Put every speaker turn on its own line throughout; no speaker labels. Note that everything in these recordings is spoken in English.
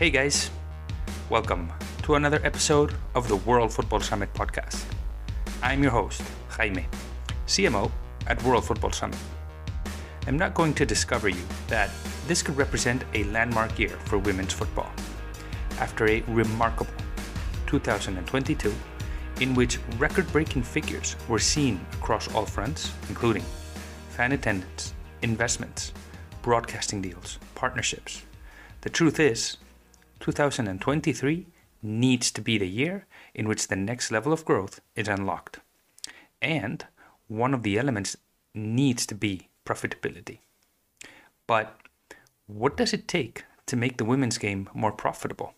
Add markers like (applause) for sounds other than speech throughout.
Hey guys, welcome to another episode of the World Football Summit podcast. I'm your host, Jaime, CMO at World Football Summit. I'm not going to discover you that this could represent a landmark year for women's football. After a remarkable 2022, in which record breaking figures were seen across all fronts, including fan attendance, investments, broadcasting deals, partnerships. The truth is, 2023 needs to be the year in which the next level of growth is unlocked. And one of the elements needs to be profitability. But what does it take to make the women's game more profitable?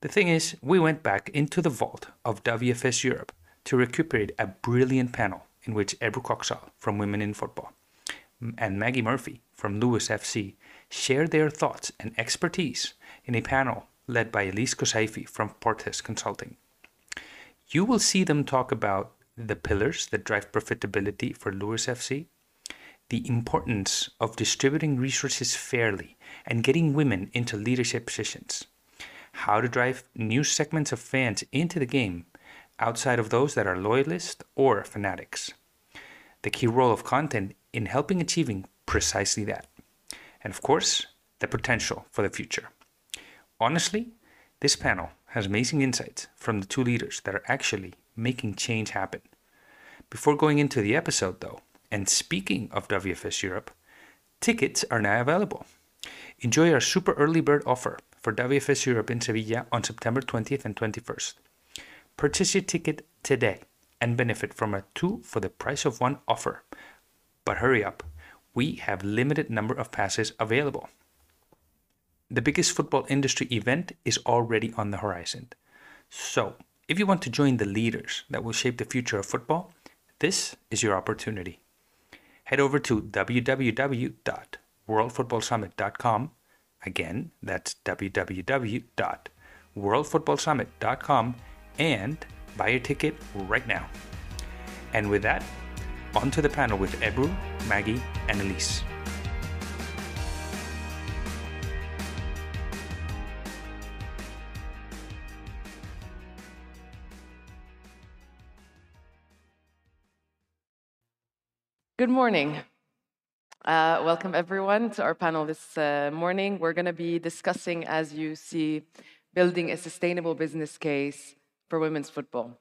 The thing is, we went back into the vault of WFS Europe to recuperate a brilliant panel in which Ebru Koksal from Women in Football and Maggie Murphy from Lewes FC shared their thoughts and expertise in a panel led by Elise Kossaifi from Portas Consulting. You will see them talk about the pillars that drive profitability for Lewes FC, the importance of distributing resources fairly and getting women into leadership positions, how to drive new segments of fans into the game outside of those that are loyalists or fanatics. The key role of content in helping achieving precisely that. And of course, the potential for the future. Honestly, this panel has amazing insights from the two leaders that are actually making change happen. Before going into the episode, though, and speaking of WFS Europe, tickets are now available. Enjoy our super early bird offer for WFS Europe in Sevilla on September 20th and 21st. Purchase your ticket today and benefit from a two for the price of one offer. But hurry up, we have limited number of passes available. The biggest football industry event is already on the horizon. So, if you want to join the leaders that will shape the future of football, this is your opportunity. Head over to www.worldfootballsummit.com Again, that's www.worldfootballsummit.com and buy your ticket right now. And with that, on to the panel with Ebru, Maggie, and Elise.
Good morning. Uh, welcome, everyone, to our panel this uh, morning. We're going to be discussing, as you see, building a sustainable business case for women's football.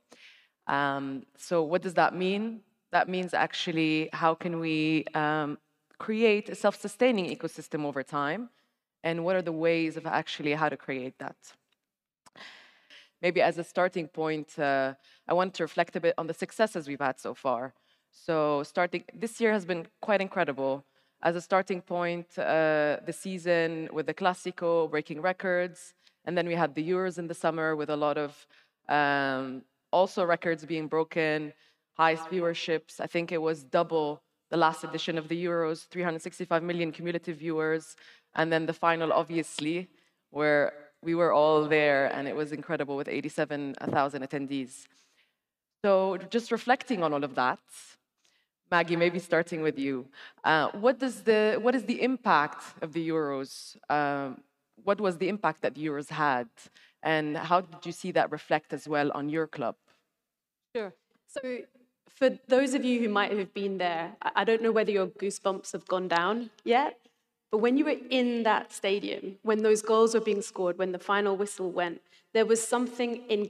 Um, so, what does that mean? That means actually, how can we um, create a self sustaining ecosystem over time? And what are the ways of actually how to create that? Maybe as a starting point, uh, I want to reflect a bit on the successes we've had so far. So, starting this year has been quite incredible as a starting point uh, the season with the Classico breaking records. And then we had the Euros in the summer with a lot of um, also records being broken, highest viewerships. I think it was double the last edition of the Euros, 365 million cumulative viewers. And then the final, obviously, where we were all there and it was incredible with 87,000 attendees. So just reflecting on all of that, Maggie, maybe starting with you. Uh, what, does the, what is the impact of the Euros? Um, what was the impact that the Euros had? And how did you see that reflect as well on your club?
Sure. So, for those of you who might have been there, I don't know whether your goosebumps have gone down yet, but when you were in that stadium, when those goals were being scored, when the final whistle went, there was something in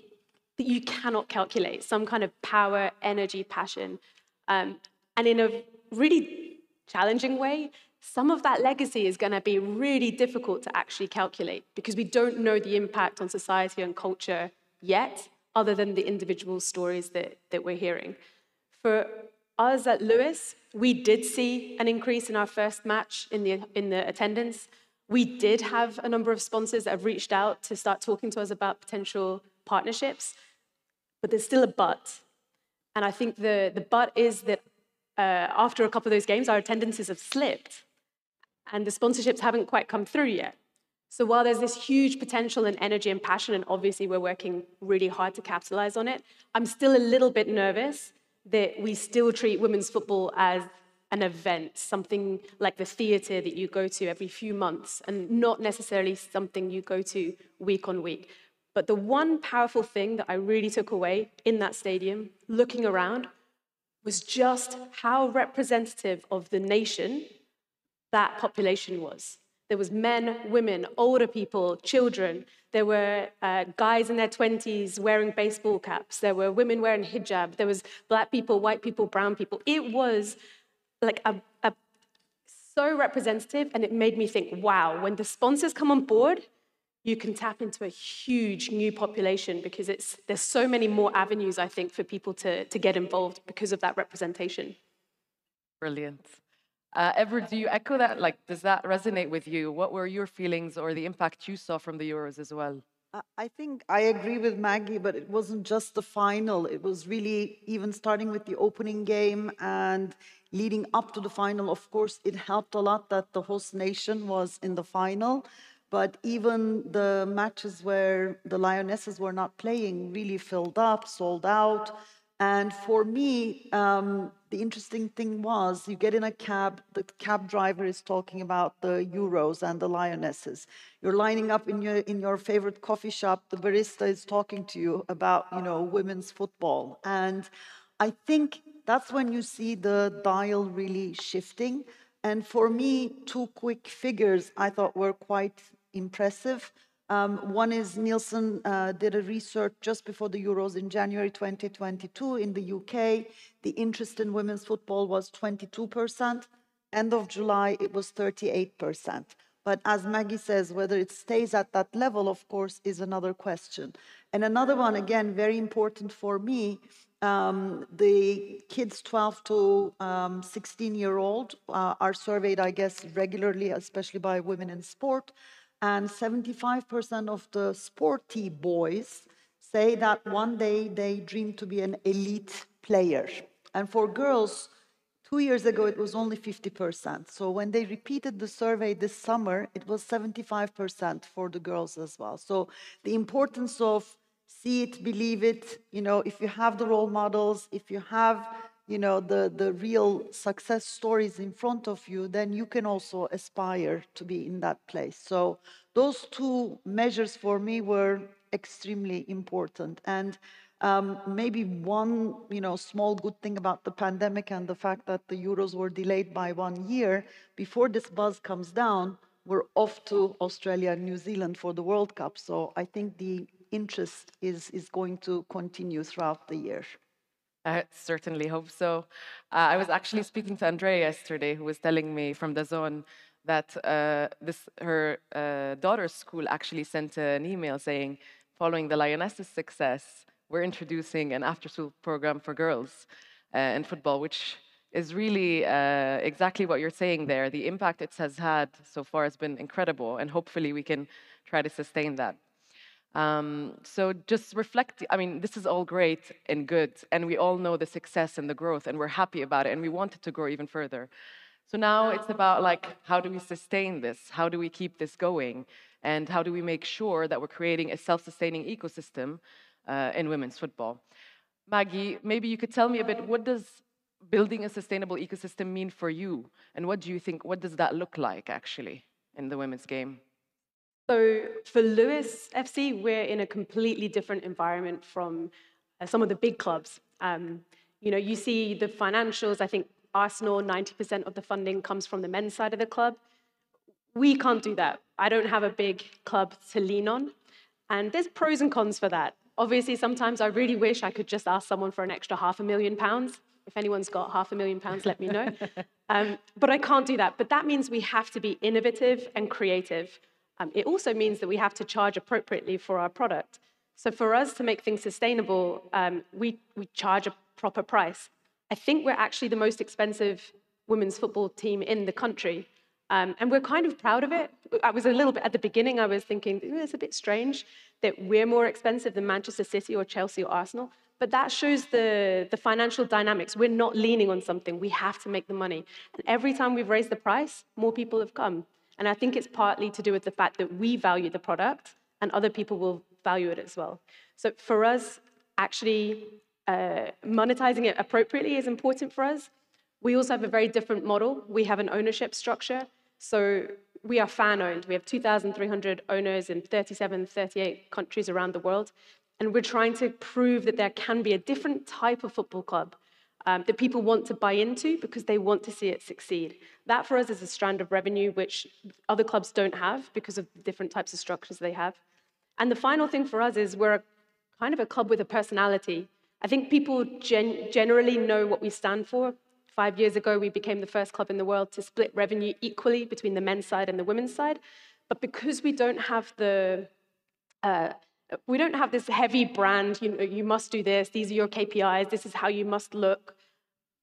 that you cannot calculate, some kind of power, energy, passion. Um, and in a really challenging way, some of that legacy is going to be really difficult to actually calculate because we don't know the impact on society and culture yet, other than the individual stories that, that we're hearing. For us at Lewes, we did see an increase in our first match in the, in the attendance. We did have a number of sponsors that have reached out to start talking to us about potential partnerships, but there's still a but. And I think the, the but is that uh, after a couple of those games, our attendances have slipped and the sponsorships haven't quite come through yet. So while there's this huge potential and energy and passion, and obviously we're working really hard to capitalize on it, I'm still a little bit nervous that we still treat women's football as an event, something like the theatre that you go to every few months, and not necessarily something you go to week on week. But the one powerful thing that I really took away in that stadium, looking around, was just how representative of the nation that population was. There was men, women, older people, children. There were uh, guys in their 20s wearing baseball caps. There were women wearing hijab. There was black people, white people, brown people. It was like a, a so representative, and it made me think, wow, when the sponsors come on board, you can tap into a huge new population because it's, there's so many more avenues, I think, for people to, to get involved because of that representation.
Brilliant. Uh, Ebru, do you echo that? Like, does that resonate with you? What were your feelings or the impact you saw from the Euros as well?
I think I agree with Maggie, but it wasn't just the final. It was really even starting with the opening game and leading up to the final. Of course, it helped a lot that the host nation was in the final. But even the matches where the Lionesses were not playing really filled up, sold out. And for me, um, the interesting thing was you get in a cab, the cab driver is talking about the Euros and the Lionesses. You're lining up in your, in your favorite coffee shop, the barista is talking to you about, you know, women's football. And I think that's when you see the dial really shifting. And for me, two quick figures I thought were quite impressive. Um, one is Nielsen uh, did a research just before the Euros in January 2022 in the UK. The interest in women's football was 22%. End of July, it was 38%. But as Maggie says, whether it stays at that level, of course, is another question. And another one, again, very important for me um, the kids 12 to um, 16 year old uh, are surveyed, I guess, regularly, especially by women in sport and 75% of the sporty boys say that one day they dream to be an elite player. And for girls, two years ago it was only 50%. So when they repeated the survey this summer, it was 75% for the girls as well. So the importance of see it, believe it, you know, if you have the role models, if you have you know the the real success stories in front of you then you can also aspire to be in that place. So those two measures for me were extremely important. And um, maybe one you know small good thing about the pandemic and the fact that the euros were delayed by one year before this buzz comes down we're off to australia and new zealand for the world cup. So i think the interest is is going to continue throughout the year
I certainly hope so. Uh, I was actually speaking to Andrea yesterday, who was telling me from the zone that uh, this her uh, daughter's school actually sent an email saying, following the Lionesses' success, we're introducing an after-school program for girls uh, in football, which is really uh, exactly what you're saying there. The impact it has had so far has been incredible, and hopefully we can try to sustain that. Um, so just reflect, I mean, this is all great and good, and we all know the success and the growth, and we're happy about it, and we want it to grow even further. So now it's about like, how do we sustain this? How do we keep this going? And how do we make sure that we're creating a self-sustaining ecosystem uh, in women's football? Maggie, maybe you could tell me a bit, what does building a sustainable ecosystem mean for you? And what do you think, what does that look like actually in the women's game?
So for Lewes FC, we're in a completely different environment from uh, some of the big clubs. Um, you know, you see the financials. I think Arsenal, 90% of the funding comes from the men's side of the club. We can't do that. I don't have a big club to lean on. And there's pros and cons for that. Obviously, sometimes I really wish I could just ask someone for an extra half a million pounds. If anyone's got half a million pounds, let me know. (laughs) Um, but I can't do that. But that means we have to be innovative and creative. Um, it also means that we have to charge appropriately for our product. So for us to make things sustainable, um, we, we charge a proper price. I think we're actually the most expensive women's football team in the country. Um, and we're kind of proud of it. I was a little bit at the beginning, I was thinking, it's a bit strange that we're more expensive than Manchester City or Chelsea or Arsenal. But that shows the, the financial dynamics. We're not leaning on something, we have to make the money. And every time we've raised the price, more people have come. And I think it's partly to do with the fact that we value the product and other people will value it as well. So for us, actually uh, monetizing it appropriately is important for us. We also have a very different model. We have an ownership structure. So we are fan owned. We have 2,300 owners in 37, 38 countries around the world. And we're trying to prove that there can be a different type of football club um, that people want to buy into because they want to see it succeed. That for us is a strand of revenue which other clubs don't have because of the different types of structures they have. And the final thing for us is we're a, kind of a club with a personality. I think people gen- generally know what we stand for. Five years ago, we became the first club in the world to split revenue equally between the men's side and the women's side. But because we don't have the uh, we don't have this heavy brand, you know, you must do this, these are your KPIs, this is how you must look.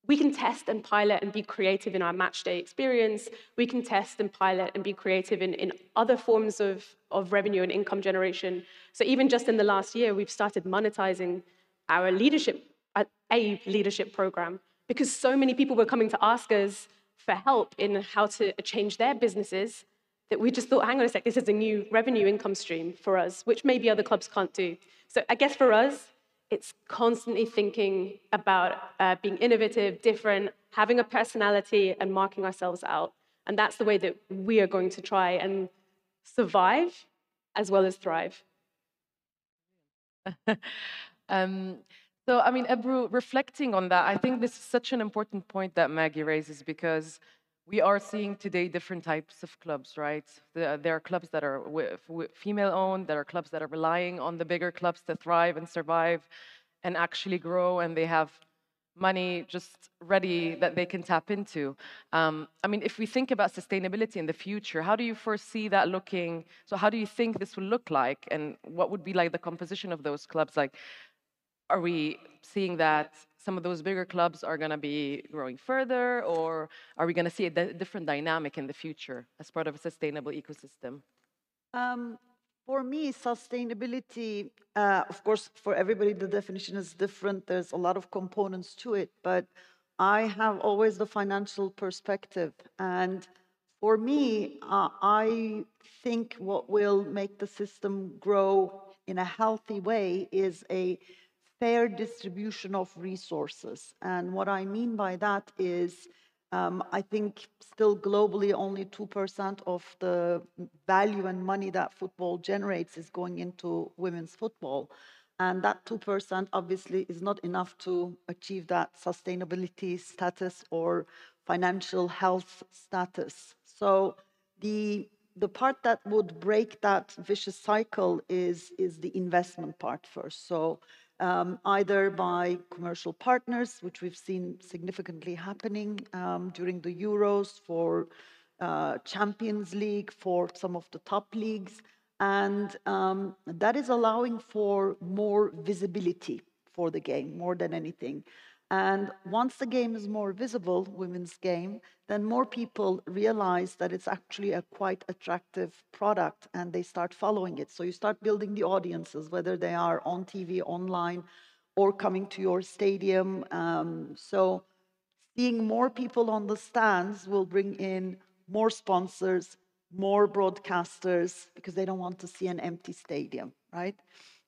We can test and pilot and be creative in our match day experience. We can test and pilot and be creative in, in other forms of, of revenue and income generation. So even just in the last year, we've started monetizing our leadership, uh, a leadership program, because so many people were coming to ask us for help in how to change their businesses that we just thought, hang on a sec, this is a new revenue income stream for us, which maybe other clubs can't do. So I guess for us, it's constantly thinking about uh, being innovative, different, having a personality, and marking ourselves out. And that's the way that we are going to try and survive as well as thrive. (laughs)
um, so, I mean, Ebru, reflecting on that, I think this is such an important point that Maggie raises because we are seeing today different types of clubs, right? There are clubs that are female owned, there are clubs that are relying on the bigger clubs to thrive and survive and actually grow, and they have money just ready that they can tap into. Um, I mean, if we think about sustainability in the future, how do you foresee that looking? So, how do you think this will look like, and what would be like the composition of those clubs? Like, are we seeing that some of those bigger clubs are going to be growing further, or are we going to see a different dynamic in the future as part of a sustainable ecosystem? Um,
for me, sustainability, uh, of course, for everybody, the definition is different. There's a lot of components to it, but I have always the financial perspective. And for me, uh, I think what will make the system grow in a healthy way is a fair distribution of resources. And what I mean by that is, um, I think still globally only 2% of the value and money that football generates is going into women's football. And that 2% obviously is not enough to achieve that sustainability status or financial health status. So the the part that would break that vicious cycle is is the investment part first. So um, either by commercial partners, which we've seen significantly happening um, during the Euros for uh, Champions League, for some of the top leagues. And um, that is allowing for more visibility for the game more than anything. And once the game is more visible, women's game, then more people realize that it's actually a quite attractive product and they start following it. So you start building the audiences, whether they are on TV, online, or coming to your stadium. Um, so seeing more people on the stands will bring in more sponsors, more broadcasters, because they don't want to see an empty stadium, right?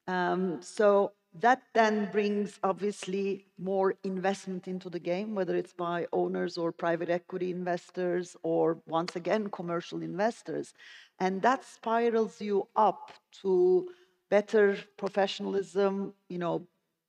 Um, so that then brings obviously more investment into the game, whether it's by owners or private equity investors or once again commercial investors. And that spirals you up to better professionalism, you know,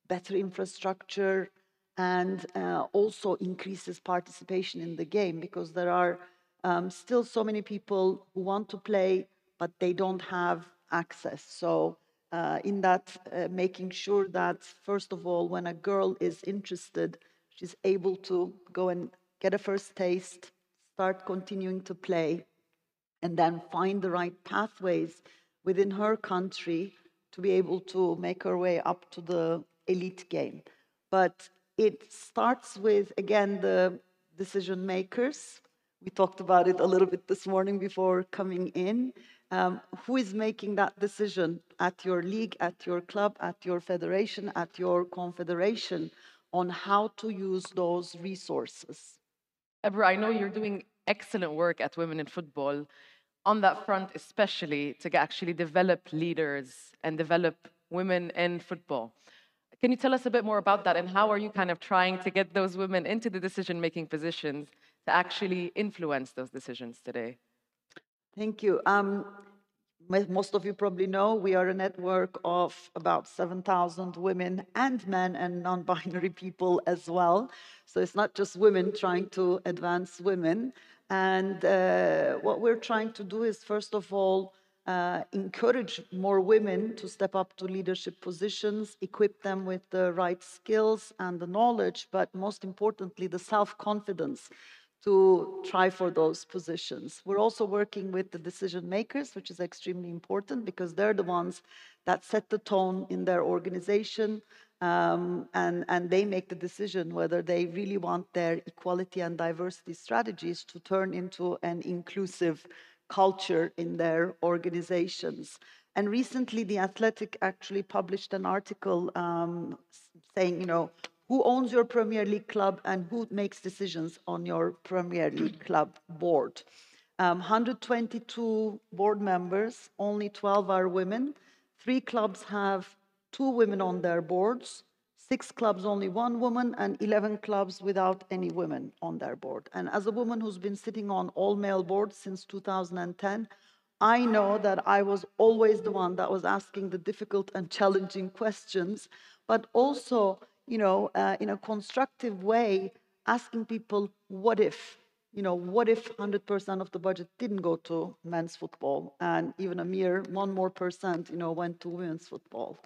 better infrastructure, and uh, also increases participation in the game because there are um, still so many people who want to play, but they don't have access. So uh, in that uh, making sure that first of all when a girl is interested she's able to go and get a first taste start continuing to play and then find the right pathways within her country to be able to make her way up to the elite game. But it starts with again the decision makers. We talked about it a little bit this morning before coming in um, who is making that decision at your league, at your club, at your federation, at your confederation on how to use those resources?
Ebru, I know you're doing excellent work at Women in Football on that front, especially to actually develop leaders and develop women in football. Can you tell us a bit more about that and how are you kind of trying to get those women into the decision making positions to actually influence those decisions today?
Thank you. Um, most of you probably know we are a network of about 7,000 women and men and non binary (laughs) people as well. So it's not just women trying to advance women. And uh, what we're trying to do is, first of all, uh, encourage more women to step up to leadership positions, equip them with the right skills and the knowledge, but most importantly, the self confidence to try for those positions. We're also working with the decision makers, which is extremely important because they're the ones that set the tone in their organization um, and, and they make the decision whether they really want their equality and diversity strategies to turn into an inclusive culture in their organizations. And recently, The Athletic actually published an article um, saying, you know, who owns your Premier League club and who makes decisions on your Premier League club board. Um, 122 board members, only 12 are women. Three clubs have two women on their boards, six clubs only one woman, and 11 clubs without any women on their board. And as a woman who's been sitting on all male boards since 2010, I know that I was always the one that was asking the difficult and challenging questions, but also you know, uh, in a constructive way, asking people, what if? You know, what if 100% of the budget didn't go to men's football and even a mere one more percent, you know, went to women's football?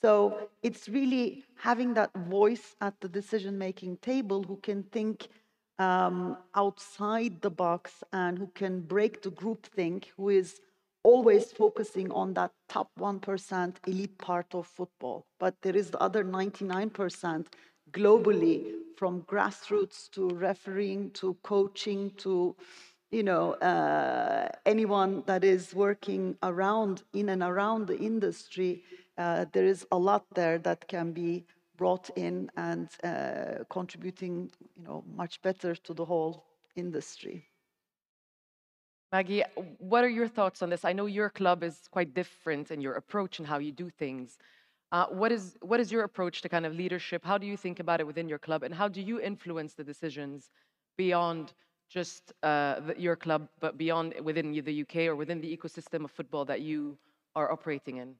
So it's really having that voice at the decision making table who can think um, outside the box and who can break the group think, who is always focusing on that top 1% elite part of football. But there is the other 99% globally, from grassroots to refereeing to coaching to you know uh, anyone that is working around in and around the industry uh, there is a lot there that can be brought in and uh, contributing you know much better to the whole industry
Maggie, what are your thoughts on this? I know your club is quite different in your approach and how you do things. Uh, what is what is your approach to kind of leadership? How do you think about it within your club, and how do you influence the decisions beyond just uh, the, your club, but beyond within the UK or within the ecosystem of football that you are operating in?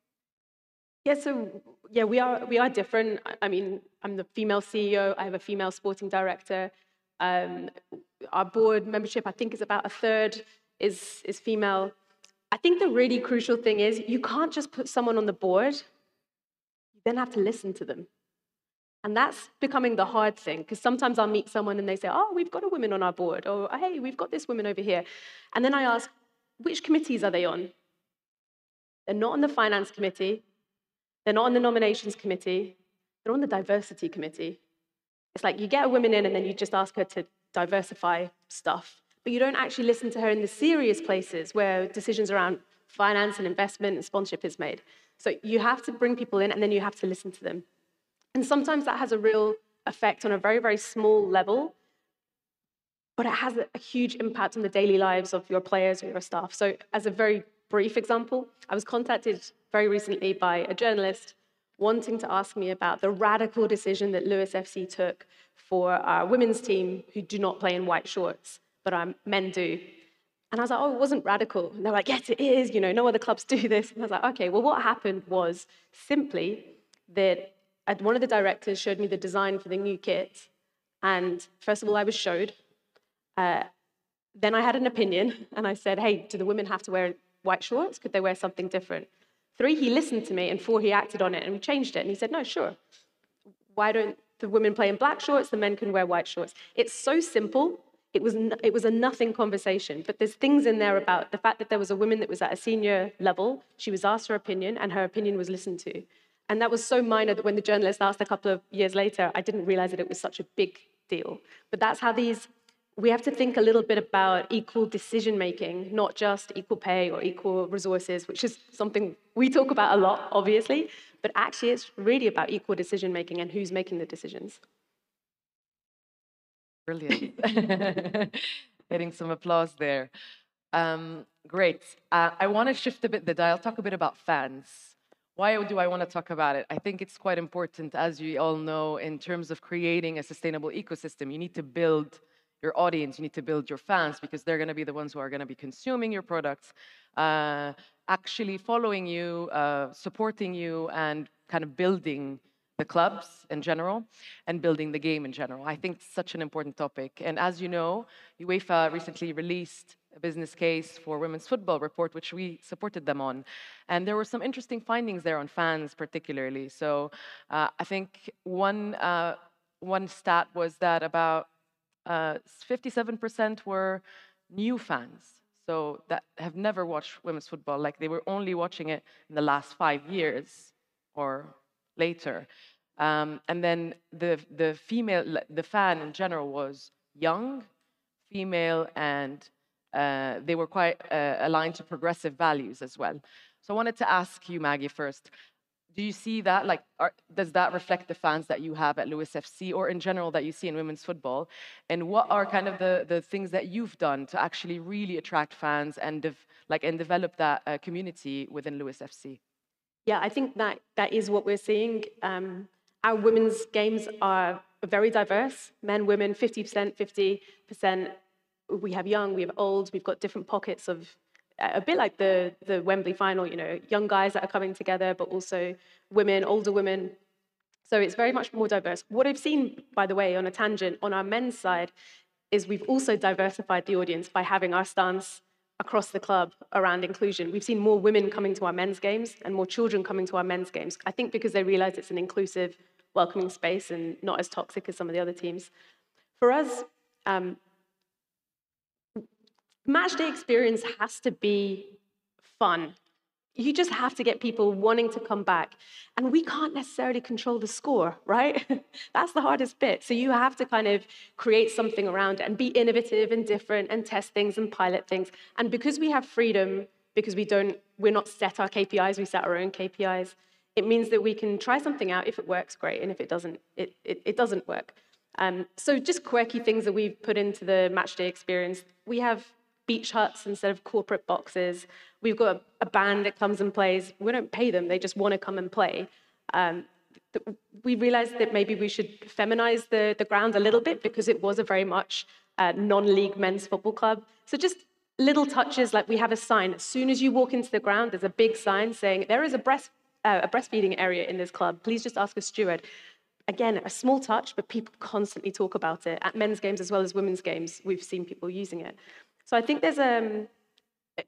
Yeah, so yeah, we are we are different. I mean, I'm the female CEO. I have a female sporting director. Um, our board membership, I think, is about a third is, is female. I think the really crucial thing is you can't just put someone on the board, you then have to listen to them. And that's becoming the hard thing because sometimes I'll meet someone and they say, Oh, we've got a woman on our board, or Hey, we've got this woman over here. And then I ask, Which committees are they on? They're not on the finance committee, they're not on the nominations committee, they're on the diversity committee. It's like you get a woman in and then you just ask her to diversify stuff but you don't actually listen to her in the serious places where decisions around finance and investment and sponsorship is made. So you have to bring people in and then you have to listen to them. And sometimes that has a real effect on a very, very small level, but it has a huge impact on the daily lives of your players or your staff. So, as a very brief example, I was contacted very recently by a journalist wanting to ask me about the radical decision that Lewes FC took for our women's team who do not play in white shorts but um, men do. And I was like, oh, it wasn't radical. And they're like, yes, it is. You know, no other clubs do this. And I was like, okay, well, what happened was simply that one of the directors showed me the design for the new kit. And first of all, I was showed. Uh, then I had an opinion, (laughs) and I said, hey, do the women have to wear white shorts? Could they wear something different? Three, he listened to me, and four, he acted on it and we changed it. And he said, no, sure. Why don't the women play in black shorts? The men can wear white shorts. It's so simple, it was, it was a nothing conversation. But there's things in there about the fact that there was a woman that was at a senior level. She was asked her opinion, and her opinion was listened to. And that was so minor that when the journalist asked a couple of years later, I didn't realize that it was such a big deal. But that's how these, we have to think a little bit about equal decision making, not just equal pay or equal resources, which is something we talk about a lot, obviously. But actually, it's really about equal decision making and who's making the decisions.
Brilliant. (laughs) Getting some applause there. Um, great. Uh, I want to shift a bit the dial, talk a bit about fans. Why do I want to talk about it? I think it's quite important, as you all know, in terms of creating a sustainable ecosystem. You need to build your audience, you need to build your fans because they're going to be the ones who are going to be consuming your products, uh, actually following you, uh, supporting you, and kind of building the clubs in general and building the game in general. I think it's such an important topic. And as you know, UEFA recently released a business case for women's football report, which we supported them on. And there were some interesting findings there on fans, particularly. So uh, I think one, uh, one stat was that about 57% uh, were new fans. So that have never watched women's football, like they were only watching it in the last five years or later. Um, and then the the female, the fan in general was young, female, and uh, they were quite uh, aligned to progressive values as well. So I wanted to ask you, Maggie, first. Do you see that? Like, are, does that reflect the fans that you have at Lewes FC, or in general that you see in women's football? And what are kind of the, the things that you've done to actually really attract fans and like and develop that uh, community within Lewes FC?
Yeah, I think that that is what we're seeing. Um, our women's games are very diverse men, women, 50%, 50%. We have young, we have old, we've got different pockets of a bit like the, the Wembley final, you know, young guys that are coming together, but also women, older women. So it's very much more diverse. What I've seen, by the way, on a tangent, on our men's side, is we've also diversified the audience by having our stance across the club around inclusion. We've seen more women coming to our men's games and more children coming to our men's games. I think because they realize it's an inclusive welcoming space and not as toxic as some of the other teams. For us, um, match day experience has to be fun. You just have to get people wanting to come back. And we can't necessarily control the score, right? (laughs) That's the hardest bit. So you have to kind of create something around it and be innovative and different and test things and pilot things. And because we have freedom, because we don't, we're not set our KPIs, we set our own KPIs, it means that we can try something out. If it works, great. And if it doesn't, it, it, it doesn't work. Um, so just quirky things that we've put into the matchday experience. We have beach huts instead of corporate boxes. We've got a, a band that comes and plays. We don't pay them. They just want to come and play. Um, we realized that maybe we should feminize the, the ground a little bit because it was a very much uh, non-league men's football club. So just little touches like we have a sign. As soon as you walk into the ground, there's a big sign saying there is a breast uh, a breastfeeding area in this club, please just ask a steward. Again, a small touch, but people constantly talk about it. At men's games as well as women's games, we've seen people using it. So I think there's, um,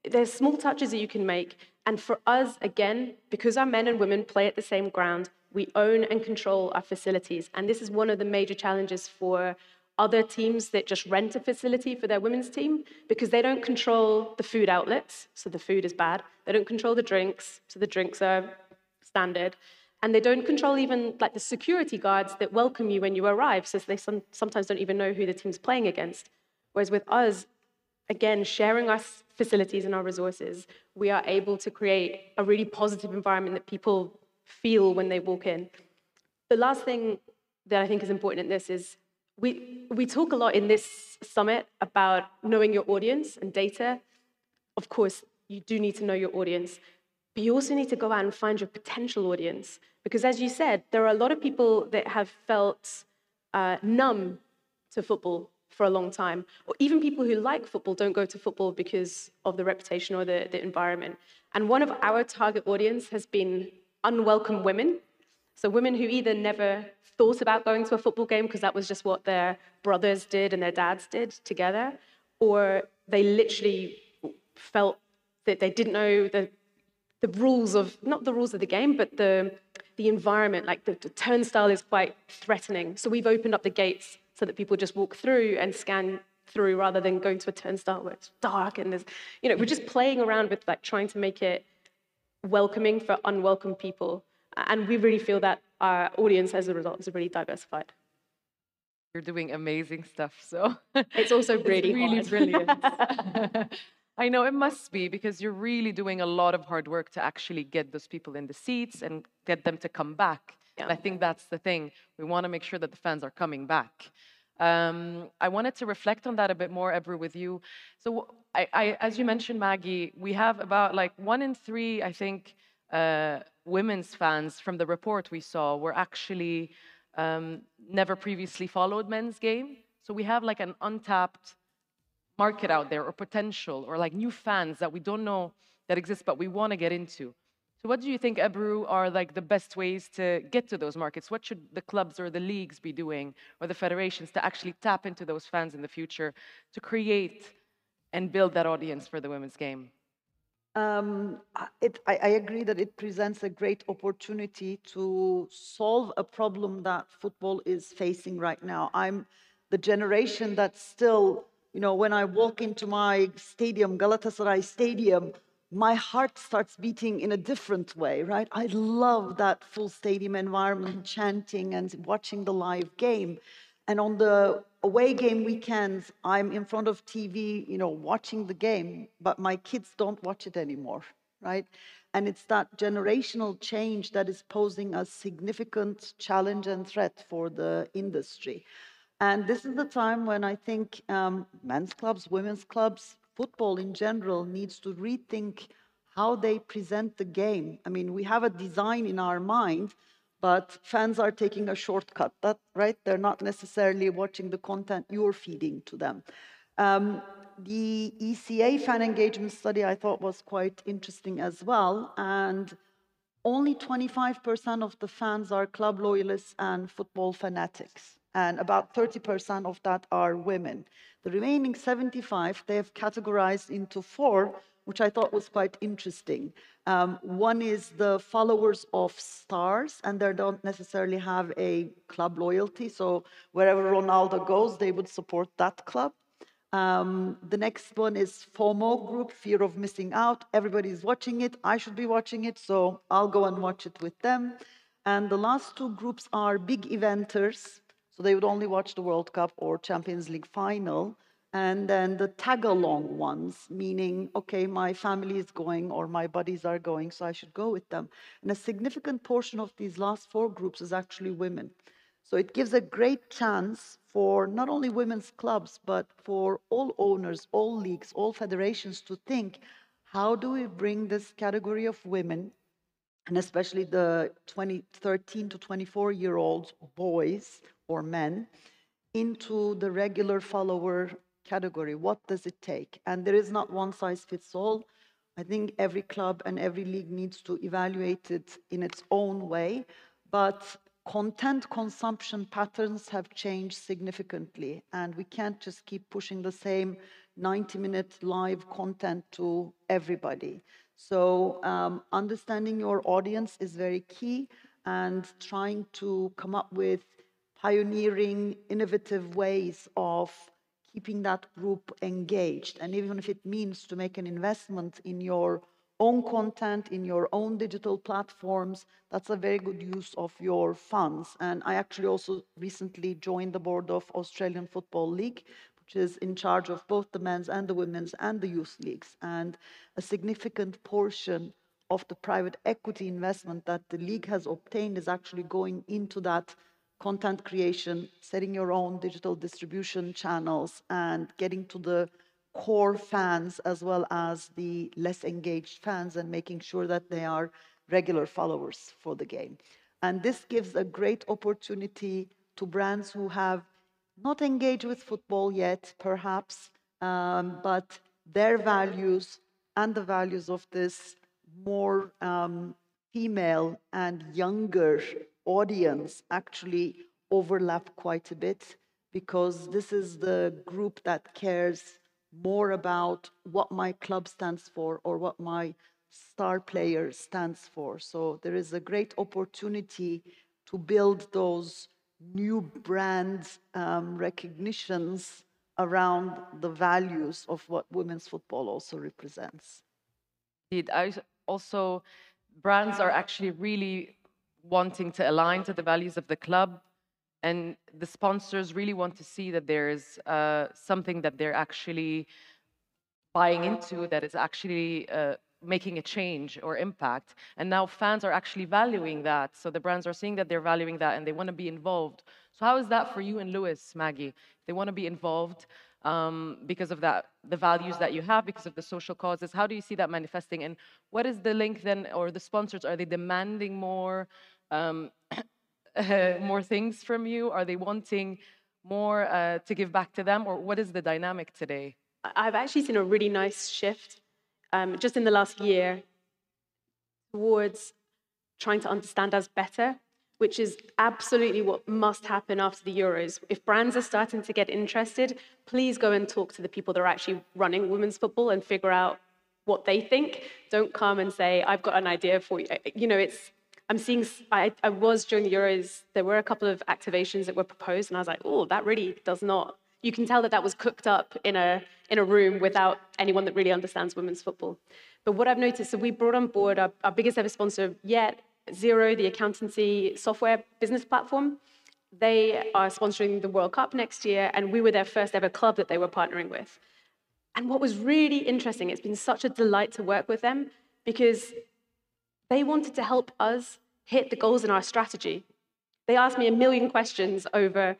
there's small touches that you can make. And for us, again, because our men and women play at the same ground, we own and control our facilities. And this is one of the major challenges for other teams that just rent a facility for their women's team because they don't control the food outlets, so the food is bad. They don't control the drinks, so the drinks are standard. And they don't control even like the security guards that welcome you when you arrive, since they some, sometimes don't even know who the team's playing against. Whereas with us, again, sharing our facilities and our resources, we are able to create a really positive environment that people feel when they walk in. The last thing that I think is important in this is we, we talk a lot in this summit about knowing your audience and data. Of course, you do need to know your audience, but you also need to go out and find your potential audience. Because as you said, there are a lot of people that have felt uh, numb to football for a long time. Or even people who like football don't go to football because of the reputation or the, the environment. And one of our target audience has been unwelcome women. So women who either never thought about going to a football game because that was just what their brothers did and their dads did together, or they literally felt that they didn't know the the rules of not the rules of the game, but the the environment. Like the, the turnstile is quite threatening, so we've opened up the gates so that people just walk through and scan through rather than going to a turnstile where it's dark and there's you know we're just playing around with like trying to make it welcoming for unwelcome people. And we really feel that our audience as a result is really diversified.
You're doing amazing stuff so (laughs)
it's also really, (laughs)
it's really brilliant. (laughs) I know it must be because you're really doing a lot of hard work to actually get those people in the seats and get them to come back. Yeah. And I think that's the thing. We want to make sure that the fans are coming back. Um, I wanted to reflect on that a bit more, Ebru, with you. So, I, I, as you mentioned, Maggie, we have about like one in three, I think, uh, women's fans from the report we saw were actually um, never previously followed men's game. So we have like an untapped market out there or potential or like new fans that we don't know that exist, but we want to get into. So what do you think, Ebru, are like the best ways to get to those markets? What should the clubs or the leagues be doing or the federations to actually tap into those fans in the future to create and build that audience for the women's game?
Um, it, I, I, agree that it presents a great opportunity to solve a problem that football is facing right now. I'm the generation that still, you know, when I walk into my stadium, Galatasaray Stadium, my heart starts beating in a different way, right? I love that full stadium environment, chanting and watching the live game. And on the away game weekends, I'm in front of TV, you know, watching the game, but my kids don't watch it anymore, right? And it's that generational change that is posing a significant challenge and threat for the industry. And this is the time when I think um, men's clubs, women's clubs, football in general needs to rethink how they present the game. I mean, we have a design in our mind but fans are taking a shortcut. That right they're not necessarily watching the content you're feeding to them. Um, the eca fan engagement study i thought was quite interesting as well and only 25% of the fans are club loyalists and football fanatics and about 30% of that are women the remaining 75 they have categorized into four which I thought was quite interesting. Um, one is the followers of stars, and they don't necessarily have a club loyalty. So wherever Ronaldo goes, they would support that club. Um, the next one is FOMO group, fear of missing out. Everybody's watching it. I should be watching it, so I'll go and watch it with them. And the last two groups are big eventers. So they would only watch the World Cup or Champions League final and then the tag along ones, meaning, okay, my family is going or my buddies are going, so I should go with them. And a significant portion of these last four groups is actually women. So it gives a great chance for not only women's clubs, but for all owners, all leagues, all federations to think how do we bring this category of women, and especially the 20, 13 to 24 year old boys or men, into the regular follower category. What does it take? And there is not one size fits all. I think every club and every league needs to evaluate it in its own way. But content consumption patterns have changed significantly, and we can't just keep pushing the same 90 minute live content to everybody. So, um, understanding your audience is very key, and trying to come up with pioneering, innovative ways of keeping that group engaged. And even if it means to make an investment in your own content, in your own digital platforms, that's a very good use of your funds. And I actually also recently joined the board of Australian Football League, which is in charge of both the men's and the women's and the youth leagues. And a significant portion of the private equity investment that the league has obtained is actually going into that content creation, setting your own digital distribution channels, and getting to the core fans as well as the less engaged fans and making sure that they are regular followers for the game. And this gives a great opportunity to brands who have not engaged with football yet, perhaps, um, but their values and the values of this more um, female and younger audience actually overlap quite a bit because this is the group that cares more about what my club stands for or what my star player stands for. So there is a great opportunity to build those new brand um, recognitions around the values of what women's football also represents.
Indeed, I also brands are actually really wanting to align to the values of the club. And the sponsors really want to see that there's uh, something that they're actually buying into that is actually uh, making a change or impact. And now fans are actually valuing that. So the brands are seeing that they're valuing that and they want to be involved. So how is that for you and Lewes, Maggie? They want to be involved. um, because of that, the values that you have, because of the social causes. How do you see that manifesting? And what is the link then, or the sponsors? Are they demanding more, um, (laughs) more things from you? Are they wanting more uh, to give back to them, or what is the dynamic today?
I've actually seen a really nice shift um, just in the last year towards trying to understand us better, which is absolutely what must happen after the Euros. If brands are starting to get interested, please go and talk to the people that are actually running women's football and figure out what they think. Don't come and say, I've got an idea for you. You know, it's, I'm seeing, I, I was during the Euros, there were a couple of activations that were proposed, and I was like, oh, that really does not. You can tell that that was cooked up in a, in a room without anyone that really understands women's football. But what I've noticed, so we brought on board our, our biggest ever sponsor yet, Xero, the accountancy software business platform. They are sponsoring the World Cup next year, and we were their first ever club that they were partnering with. And what was really interesting, it's been such a delight to work with them because they wanted to help us hit the goals in our strategy. They asked me a million questions over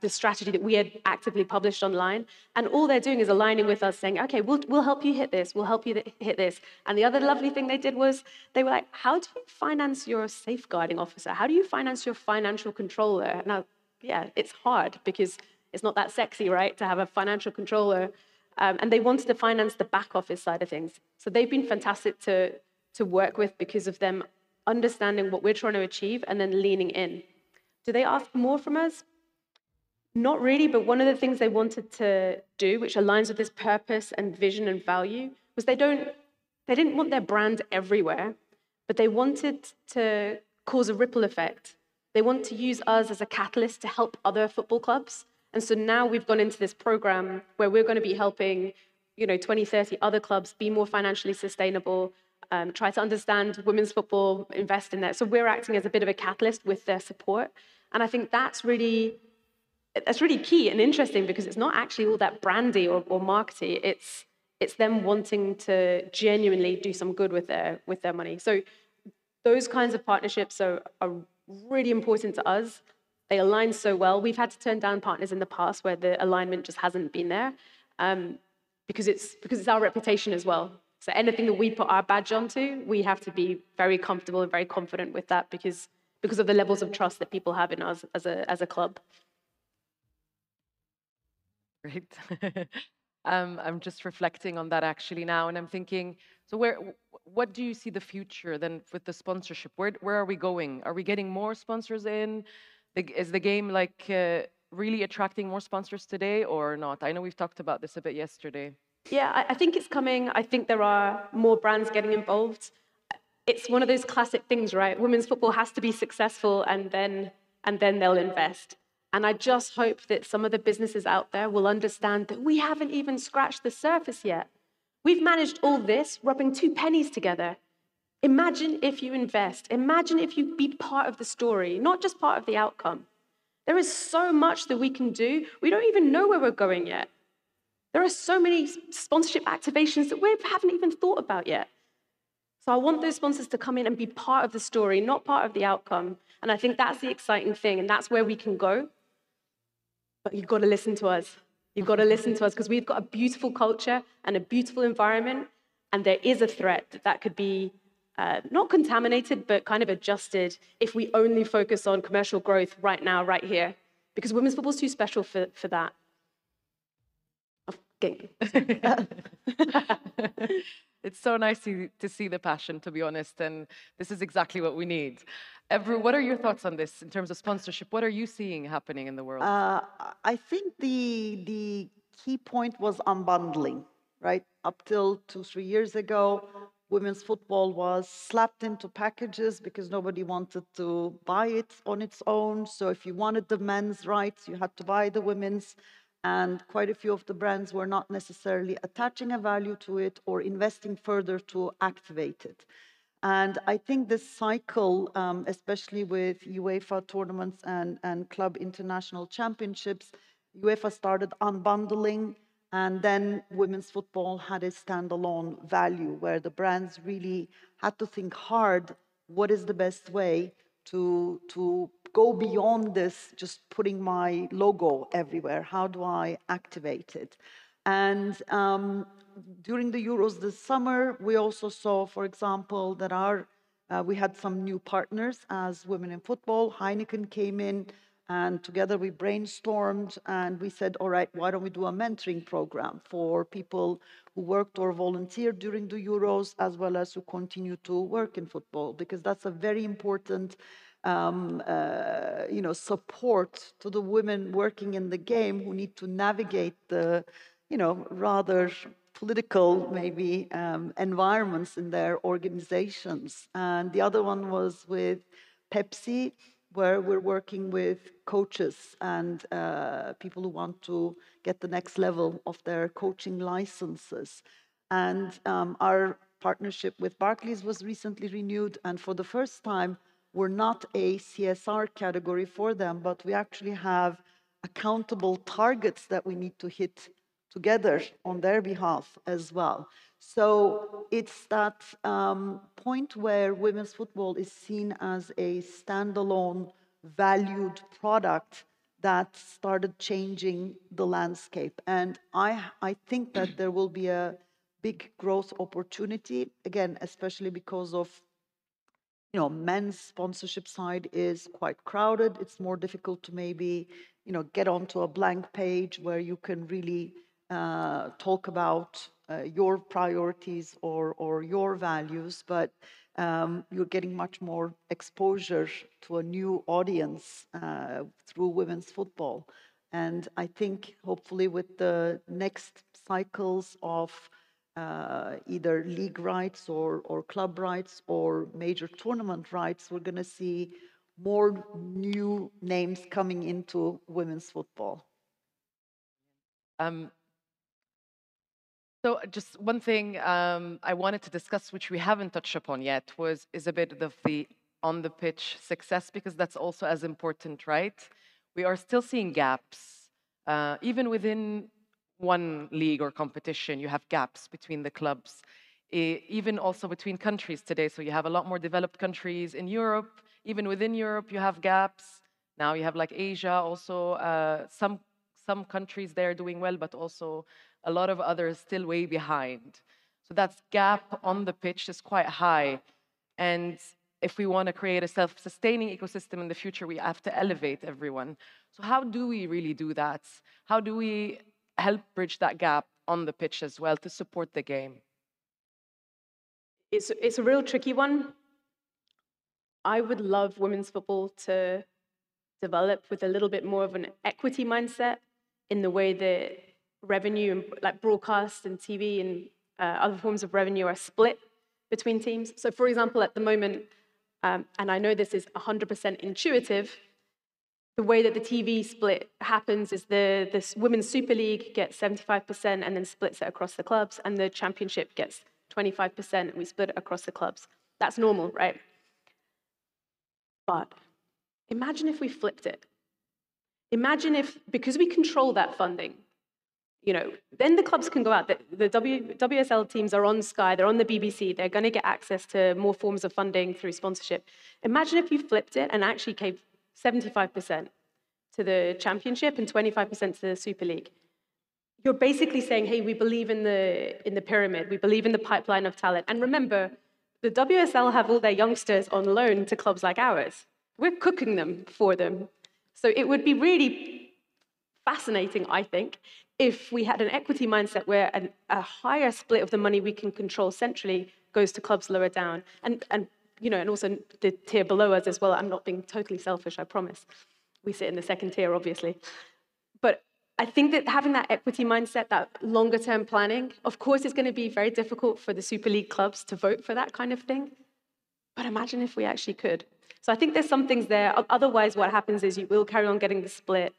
the strategy that we had actively published online. And all they're doing is aligning with us, saying, okay, we'll, we'll help you hit this, we'll help you hit this. And the other lovely thing they did was they were like, how do you finance your safeguarding officer? How do you finance your financial controller? Now, yeah, it's hard because it's not that sexy, right, to have a financial controller. Um, and they wanted to finance the back office side of things. So they've been fantastic to, to work with because of them understanding what we're trying to achieve and then leaning in. Do they ask more from us? Not really, but one of the things they wanted to do, which aligns with this purpose and vision and value, was they don't they didn't want their brand everywhere, but they wanted to cause a ripple effect. They want to use us as a catalyst to help other football clubs. And so now we've gone into this program where we're going to be helping, you know, 20, 30 other clubs be more financially sustainable, um, try to understand women's football, invest in that. So we're acting as a bit of a catalyst with their support. And I think that's really that's really key and interesting because it's not actually all that brandy or, or markety. It's it's them wanting to genuinely do some good with their with their money. So those kinds of partnerships are, are really important to us. They align so well. We've had to turn down partners in the past where the alignment just hasn't been there, um, because it's because it's our reputation as well. So anything that we put our badge onto, we have to be very comfortable and very confident with that because because of the levels of trust that people have in us as a as a club.
Great. (laughs) um, I'm just reflecting on that actually now, and I'm thinking, so where, what do you see the future then with the sponsorship? Where, where are we going? Are we getting more sponsors in? Is the game like uh, really attracting more sponsors today or not? I know we've talked about this a bit yesterday.
Yeah, I, I think it's coming. I think there are more brands getting involved. It's one of those classic things, right? Women's football has to be successful, and then and then they'll invest. And I just hope that some of the businesses out there will understand that we haven't even scratched the surface yet. We've managed all this rubbing two pennies together. Imagine if you invest. Imagine if you be part of the story, not just part of the outcome. There is so much that we can do. We don't even know where we're going yet. There are so many sponsorship activations that we haven't even thought about yet. So I want those sponsors to come in and be part of the story, not part of the outcome. And I think that's the exciting thing, and that's where we can go. But you've got to listen to us. You've got to listen to us because we've got a beautiful culture and a beautiful environment. And there is a threat that, that could be uh, not contaminated, but kind of adjusted if we only focus on commercial growth right now, right here. Because women's football is too special for, for that. (laughs) (laughs)
it's so nice to, to see the passion, to be honest. And this is exactly what we need. Ebru, what are your thoughts on this in terms of sponsorship? What are you seeing happening in the world? Uh,
I think the the key point was unbundling, right? Up till two, three years ago, women's football was slapped into packages because nobody wanted to buy it on its own. So if you wanted the men's rights, you had to buy the women's. And quite a few of the brands were not necessarily attaching a value to it or investing further to activate it. And I think this cycle, um, especially with UEFA tournaments and, and club international championships, UEFA started unbundling, and then women's football had a standalone value where the brands really had to think hard what is the best way to, to go beyond this, just putting my logo everywhere? How do I activate it? And um, during the Euros this summer, we also saw, for example, that our uh, we had some new partners as Women in Football. Heineken came in, and together we brainstormed and we said, all right, why don't we do a mentoring program for people who worked or volunteered during the Euros, as well as who continue to work in football, because that's a very important um, uh, you know, support to the women working in the game who need to navigate the, you know, rather political maybe um, environments in their organizations. And the other one was with Pepsi, where we're working with coaches and uh, people who want to get the next level of their coaching licenses. And um, our partnership with Barclays was recently renewed, and for the first time, we're not a CSR category for them, but we actually have accountable targets that we need to hit together on their behalf as well. So it's that um, point where women's football is seen as a standalone, valued product that started changing the landscape. And I, I think that there will be a big growth opportunity, again, especially because of you know, men's sponsorship side is quite crowded. It's more difficult to maybe, you know, get onto a blank page where you can really uh, talk about uh, your priorities or or your values, but um, you're getting much more exposure to a new audience uh, through women's football. And I think hopefully with the next cycles of uh, either league rights or, or club rights or major tournament rights, we're going to see more new names coming into women's football.
Um, so just one thing um, I wanted to discuss, which we haven't touched upon yet, was is a bit of the on the pitch success because that's also as important, right? We are still seeing gaps, uh, even within one league or competition, you have gaps between the clubs, even also between countries today. So you have a lot more developed countries in Europe. Even within Europe, you have gaps. Now you have like Asia, also uh, some some countries there doing well, but also a lot of others still way behind. So that gap on the pitch is quite high. And if we want to create a self-sustaining ecosystem in the future, we have to elevate everyone. So how do we really do that? How do we help bridge that gap on the pitch as well to support the game?
It's, it's a real tricky one. I would love women's football to develop with a little bit more of an equity mindset in the way that revenue and like broadcast and TV and uh, other forms of revenue are split between teams. So, for example, at the moment, um, and I know this is 100% intuitive, the way that the TV split happens is the this Women's Super League gets 75% and then splits it across the clubs, and the Championship gets 25% and we split it across the clubs. That's normal, right? But imagine if we flipped it. Imagine if, because we control that funding, you know, then the clubs can go out. The, the w, WSL teams are on Sky, they're on the BBC, they're going to get access to more forms of funding through sponsorship. Imagine if you flipped it and actually gave 75% to the championship and 25% to the Super League. You're basically saying, hey, we believe in the, in the pyramid, we believe in the pipeline of talent. And remember, the WSL have all their youngsters on loan to clubs like ours. We're cooking them for them. So it would be really fascinating, I think, if we had an equity mindset where an, a higher split of the money we can control centrally goes to clubs lower down. And, and you know, and also the tier below us as well. I'm not being totally selfish, I promise. We sit in the second tier, obviously. But I think that having that equity mindset, that longer term planning, of course, is going to be very difficult for the Super League clubs to vote for that kind of thing. But imagine if we actually could. So I think there's some things there. Otherwise, what happens is you will carry on getting the split.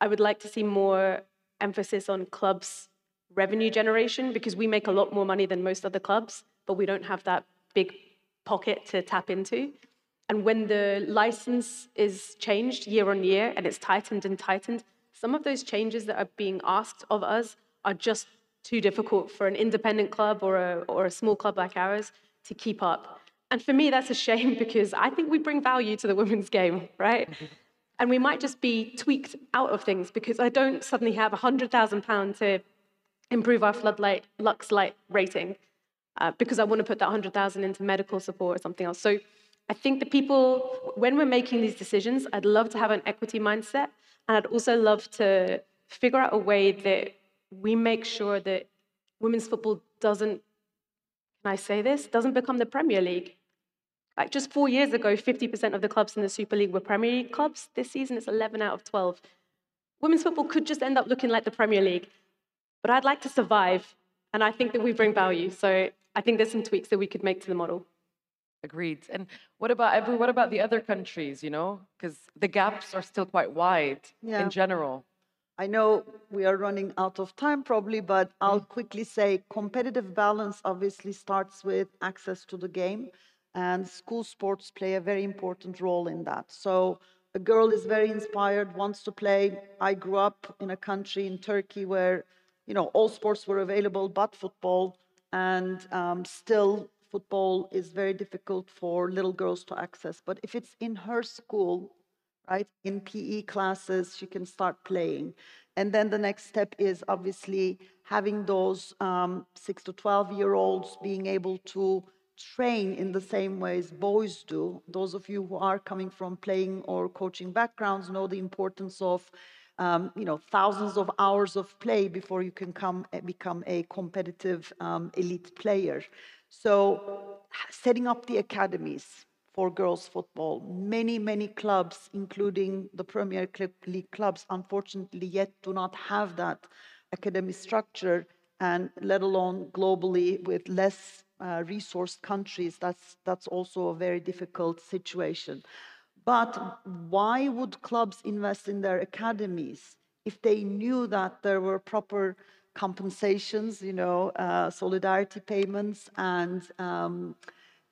I would like to see more emphasis on clubs' revenue generation because we make a lot more money than most other clubs, but we don't have that big pocket to tap into. And when the license is changed year on year and it's tightened and tightened, some of those changes that are being asked of us are just too difficult for an independent club or a, or a small club like ours to keep up. And for me, that's a shame (laughs) because I think we bring value to the women's game, right? (laughs) and we might just be tweaked out of things because I don't suddenly have £100,000 to improve our floodlight lux light rating uh, because I want to put that 100,000 into medical support or something else. So I think the people, when we're making these decisions, I'd love to have an equity mindset. And I'd also love to figure out a way that we make sure that women's football doesn't, can I say this, doesn't become the Premier League. Like just four years ago, 50% of the clubs in the Super League were Premier League clubs. This season, it's 11 out of 12. Women's football could just end up looking like the Premier League. But I'd like to survive, and I think that we bring value. So I think there's some tweaks that we could make to the model.
Agreed. And what about every, what about the other countries? You know, because the gaps are still quite wide yeah. in general.
I know we are running out of time probably, but I'll mm. quickly say competitive balance obviously starts with access to the game, and school sports play a very important role in that. So a girl is very inspired, wants to play. I grew up in a country in Turkey where, you know, all sports were available but football, and um, still football is very difficult for little girls to access. But if it's in her school, right, in PE classes, she can start playing. And then the next step is obviously having those um, six to 12 year olds being able to train in the same ways boys do. Those of you who are coming from playing or coaching backgrounds know the importance of um, you know thousands of hours of play before you can come eh, become a competitive um, elite player. So, setting up the academies for girls football, many, many clubs, including the Premier League clubs, unfortunately, yet do not have that academy structure, and let alone globally with less uh, resourced countries, that's, that's also a very difficult situation. But why would clubs invest in their academies if they knew that there were proper compensations, you know, uh, solidarity payments, and um,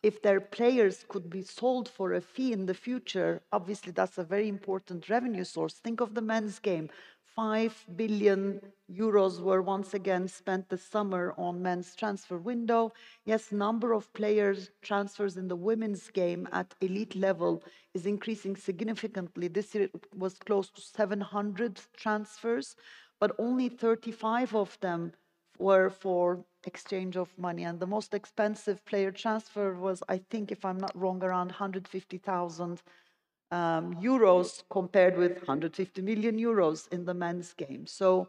if their players could be sold for a fee in the future, obviously that's a very important revenue source. Think of the men's game. 5 billion euros were once again spent this summer on men's transfer window. Yes, number of players transfers in the women's game at elite level is increasing significantly. This year it was close to 700 transfers but only 35 of them were for exchange of money. And the most expensive player transfer was, I think, if I'm not wrong, around 150,000 um, euros compared with 150 million euros in the men's game. So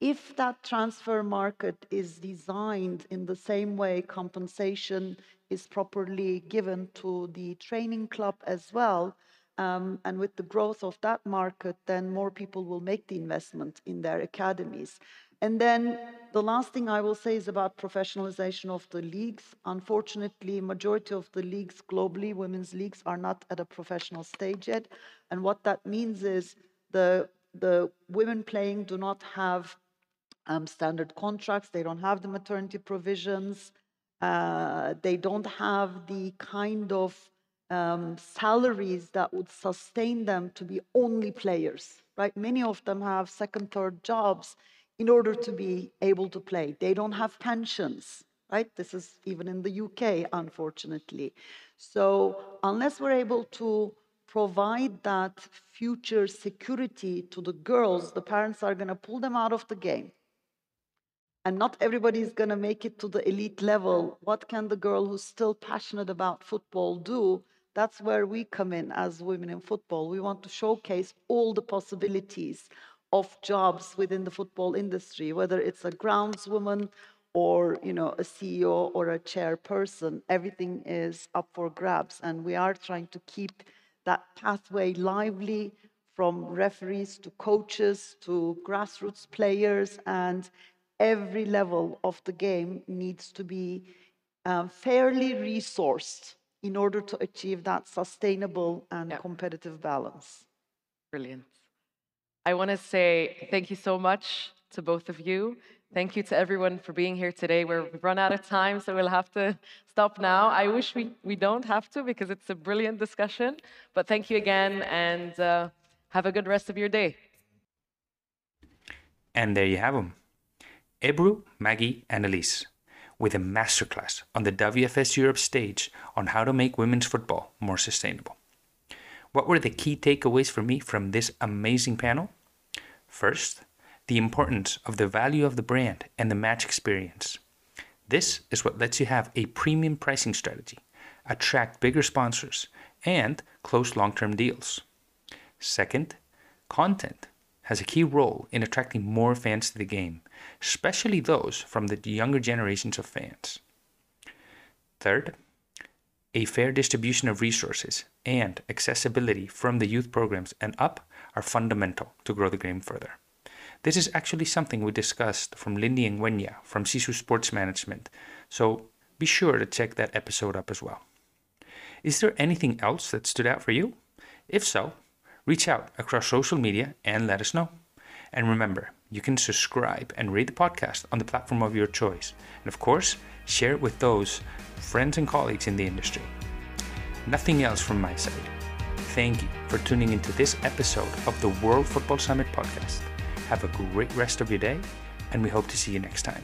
if that transfer market is designed in the same way compensation is properly given to the training club as well, um, and with the growth of that market, then more people will make the investment in their academies. And then the last thing I will say is about professionalization of the leagues. Unfortunately, majority of the leagues globally, women's leagues, are not at a professional stage yet. And what that means is the the women playing do not have um, standard contracts. They don't have the maternity provisions. Uh, they don't have the kind of um, salaries that would sustain them to be only players, right? Many of them have second, third jobs in order to be able to play. They don't have pensions, right? This is even in the UK, unfortunately. So, unless we're able to provide that future security to the girls, the parents are going to pull them out of the game. And not everybody is going to make it to the elite level. What can the girl who's still passionate about football do that's where we come in as women in football. We want to showcase all the possibilities of jobs within the football industry, whether it's a groundswoman or you know a CEO or a chairperson. Everything is up for grabs, and we are trying to keep that pathway lively from referees to coaches to grassroots players and every level of the game needs to be um, fairly resourced in order to achieve that sustainable and yep. competitive balance.
Brilliant. I want to say thank you so much to both of you. Thank you to everyone for being here today. We're, we've run out of time, so we'll have to (laughs) stop now. I wish we, we don't have to because it's a brilliant discussion. But thank you again and uh, have a good rest of your day.
And there you have them Ebru, Maggie, and Elise. with a masterclass on the WFS Europe stage on how to make women's football more sustainable. What were the key takeaways for me from this amazing panel? First, the importance of the value of the brand and the match experience. This is what lets you have a premium pricing strategy, attract bigger sponsors, and close long term deals. Second, content has a key role in attracting more fans to the game, especially those from the younger generations of fans. Third, a fair distribution of resources and accessibility from the youth programs and up are fundamental to grow the game further. This is actually something we discussed from Lindy and Wenya from Sisu Sports Management, so be sure to check that episode up as well. Is there anything else that stood out for you? If so, reach out across social media and let us know. And remember, you can subscribe and rate the podcast on the platform of your choice. And of course, share it with those friends and colleagues in the industry. Nothing else from my side. Thank you for tuning into this episode of the World Football Summit podcast. Have a great rest of your day, and we hope to see you next time.